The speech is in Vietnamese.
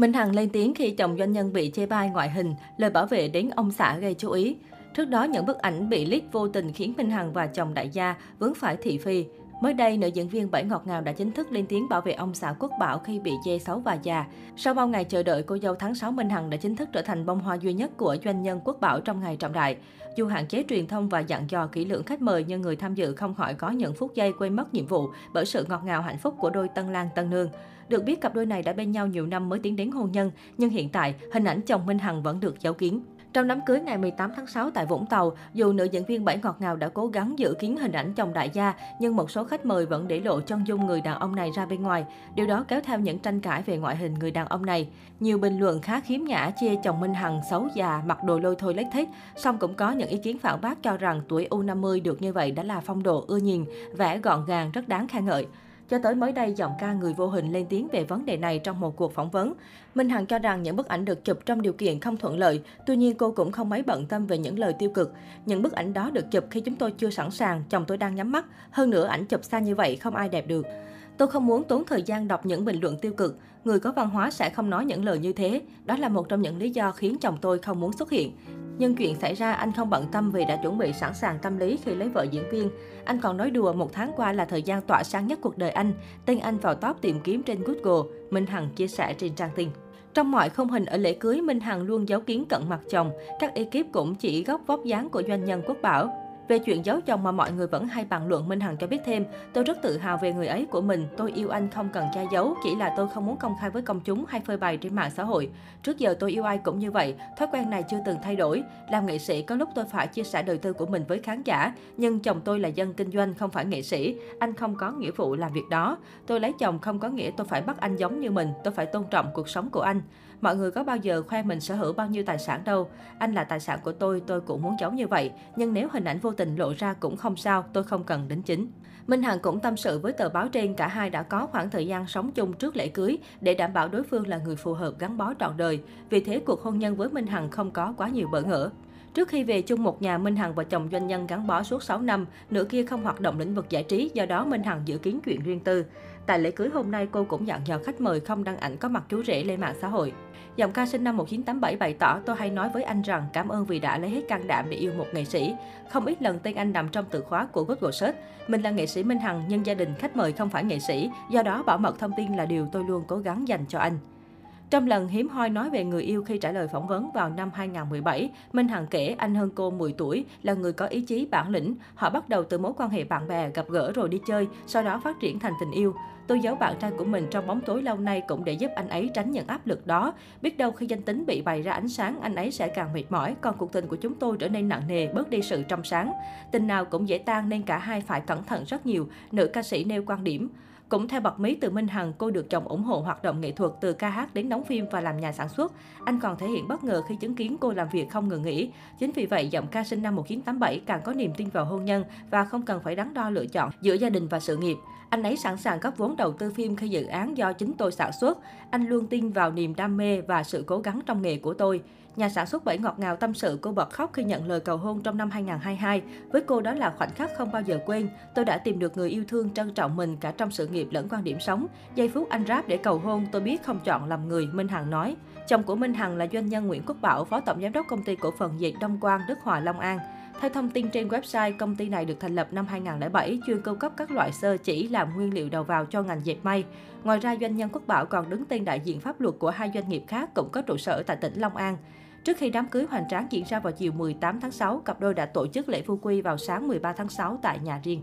Minh Hằng lên tiếng khi chồng doanh nhân bị chê bai ngoại hình, lời bảo vệ đến ông xã gây chú ý. Trước đó, những bức ảnh bị leak vô tình khiến Minh Hằng và chồng đại gia vướng phải thị phi. Mới đây, nữ diễn viên Bảy Ngọt Ngào đã chính thức lên tiếng bảo vệ ông xã Quốc Bảo khi bị chê xấu và già. Sau bao ngày chờ đợi, cô dâu tháng 6 Minh Hằng đã chính thức trở thành bông hoa duy nhất của doanh nhân Quốc Bảo trong ngày trọng đại. Dù hạn chế truyền thông và dặn dò kỹ lưỡng khách mời, nhưng người tham dự không khỏi có những phút giây quên mất nhiệm vụ bởi sự ngọt ngào hạnh phúc của đôi Tân Lan Tân Nương. Được biết, cặp đôi này đã bên nhau nhiều năm mới tiến đến hôn nhân, nhưng hiện tại, hình ảnh chồng Minh Hằng vẫn được giấu kín. Trong đám cưới ngày 18 tháng 6 tại Vũng Tàu, dù nữ diễn viên Bảy Ngọt Ngào đã cố gắng giữ kín hình ảnh chồng đại gia, nhưng một số khách mời vẫn để lộ chân dung người đàn ông này ra bên ngoài. Điều đó kéo theo những tranh cãi về ngoại hình người đàn ông này. Nhiều bình luận khá khiếm nhã chê chồng Minh Hằng xấu già, mặc đồ lôi thôi lếch thích, song cũng có những ý kiến phản bác cho rằng tuổi U50 được như vậy đã là phong độ ưa nhìn, vẻ gọn gàng rất đáng khen ngợi. Cho tới mới đây, giọng ca người vô hình lên tiếng về vấn đề này trong một cuộc phỏng vấn. Minh Hằng cho rằng những bức ảnh được chụp trong điều kiện không thuận lợi, tuy nhiên cô cũng không mấy bận tâm về những lời tiêu cực. Những bức ảnh đó được chụp khi chúng tôi chưa sẵn sàng, chồng tôi đang nhắm mắt. Hơn nữa, ảnh chụp xa như vậy không ai đẹp được. Tôi không muốn tốn thời gian đọc những bình luận tiêu cực. Người có văn hóa sẽ không nói những lời như thế. Đó là một trong những lý do khiến chồng tôi không muốn xuất hiện. Nhưng chuyện xảy ra anh không bận tâm vì đã chuẩn bị sẵn sàng tâm lý khi lấy vợ diễn viên. Anh còn nói đùa một tháng qua là thời gian tỏa sáng nhất cuộc đời anh. Tên anh vào top tìm kiếm trên Google, Minh Hằng chia sẻ trên trang tin. Trong mọi không hình ở lễ cưới, Minh Hằng luôn giấu kiến cận mặt chồng. Các ekip cũng chỉ góc vóc dáng của doanh nhân quốc bảo. Về chuyện giấu chồng mà mọi người vẫn hay bàn luận, Minh Hằng cho biết thêm, tôi rất tự hào về người ấy của mình, tôi yêu anh không cần che giấu, chỉ là tôi không muốn công khai với công chúng hay phơi bày trên mạng xã hội. Trước giờ tôi yêu ai cũng như vậy, thói quen này chưa từng thay đổi. Làm nghệ sĩ có lúc tôi phải chia sẻ đời tư của mình với khán giả, nhưng chồng tôi là dân kinh doanh không phải nghệ sĩ, anh không có nghĩa vụ làm việc đó. Tôi lấy chồng không có nghĩa tôi phải bắt anh giống như mình, tôi phải tôn trọng cuộc sống của anh. Mọi người có bao giờ khoe mình sở hữu bao nhiêu tài sản đâu. Anh là tài sản của tôi, tôi cũng muốn giống như vậy. Nhưng nếu hình ảnh vô tình tình lộ ra cũng không sao, tôi không cần đính chính. Minh Hằng cũng tâm sự với tờ báo trên cả hai đã có khoảng thời gian sống chung trước lễ cưới để đảm bảo đối phương là người phù hợp gắn bó trọn đời. Vì thế cuộc hôn nhân với Minh Hằng không có quá nhiều bỡ ngỡ. Trước khi về chung một nhà, Minh Hằng và chồng doanh nhân gắn bó suốt 6 năm, nửa kia không hoạt động lĩnh vực giải trí, do đó Minh Hằng giữ kín chuyện riêng tư. Tại lễ cưới hôm nay, cô cũng dặn dò khách mời không đăng ảnh có mặt chú rể lên mạng xã hội. Giọng ca sinh năm 1987 bày tỏ tôi hay nói với anh rằng cảm ơn vì đã lấy hết can đảm để yêu một nghệ sĩ. Không ít lần tên anh nằm trong từ khóa của Google Search. Mình là nghệ sĩ Minh Hằng nhưng gia đình khách mời không phải nghệ sĩ, do đó bảo mật thông tin là điều tôi luôn cố gắng dành cho anh. Trong lần hiếm hoi nói về người yêu khi trả lời phỏng vấn vào năm 2017, Minh Hằng kể anh hơn cô 10 tuổi, là người có ý chí bản lĩnh. Họ bắt đầu từ mối quan hệ bạn bè, gặp gỡ rồi đi chơi, sau đó phát triển thành tình yêu. Tôi giấu bạn trai của mình trong bóng tối lâu nay cũng để giúp anh ấy tránh những áp lực đó. Biết đâu khi danh tính bị bày ra ánh sáng, anh ấy sẽ càng mệt mỏi, còn cuộc tình của chúng tôi trở nên nặng nề, bớt đi sự trong sáng. Tình nào cũng dễ tan nên cả hai phải cẩn thận rất nhiều, nữ ca sĩ nêu quan điểm. Cũng theo bật mí từ Minh Hằng, cô được chồng ủng hộ hoạt động nghệ thuật từ ca hát đến đóng phim và làm nhà sản xuất. Anh còn thể hiện bất ngờ khi chứng kiến cô làm việc không ngừng nghỉ. Chính vì vậy, giọng ca sinh năm 1987 càng có niềm tin vào hôn nhân và không cần phải đắn đo lựa chọn giữa gia đình và sự nghiệp. Anh ấy sẵn sàng góp vốn đầu tư phim khi dự án do chính tôi sản xuất. Anh luôn tin vào niềm đam mê và sự cố gắng trong nghề của tôi. Nhà sản xuất Bảy ngọt ngào tâm sự cô bật khóc khi nhận lời cầu hôn trong năm 2022. Với cô đó là khoảnh khắc không bao giờ quên. Tôi đã tìm được người yêu thương trân trọng mình cả trong sự nghiệp lẫn quan điểm sống. Giây phút anh rap để cầu hôn, tôi biết không chọn làm người, Minh Hằng nói. Chồng của Minh Hằng là doanh nhân Nguyễn Quốc Bảo, phó tổng giám đốc công ty cổ phần dệt Đông Quang, Đức Hòa, Long An. Theo thông tin trên website, công ty này được thành lập năm 2007, chuyên cung cấp các loại sơ chỉ làm nguyên liệu đầu vào cho ngành dệt may. Ngoài ra, doanh nhân Quốc Bảo còn đứng tên đại diện pháp luật của hai doanh nghiệp khác cũng có trụ sở tại tỉnh Long An. Trước khi đám cưới hoành tráng diễn ra vào chiều 18 tháng 6, cặp đôi đã tổ chức lễ phu quy vào sáng 13 tháng 6 tại nhà riêng.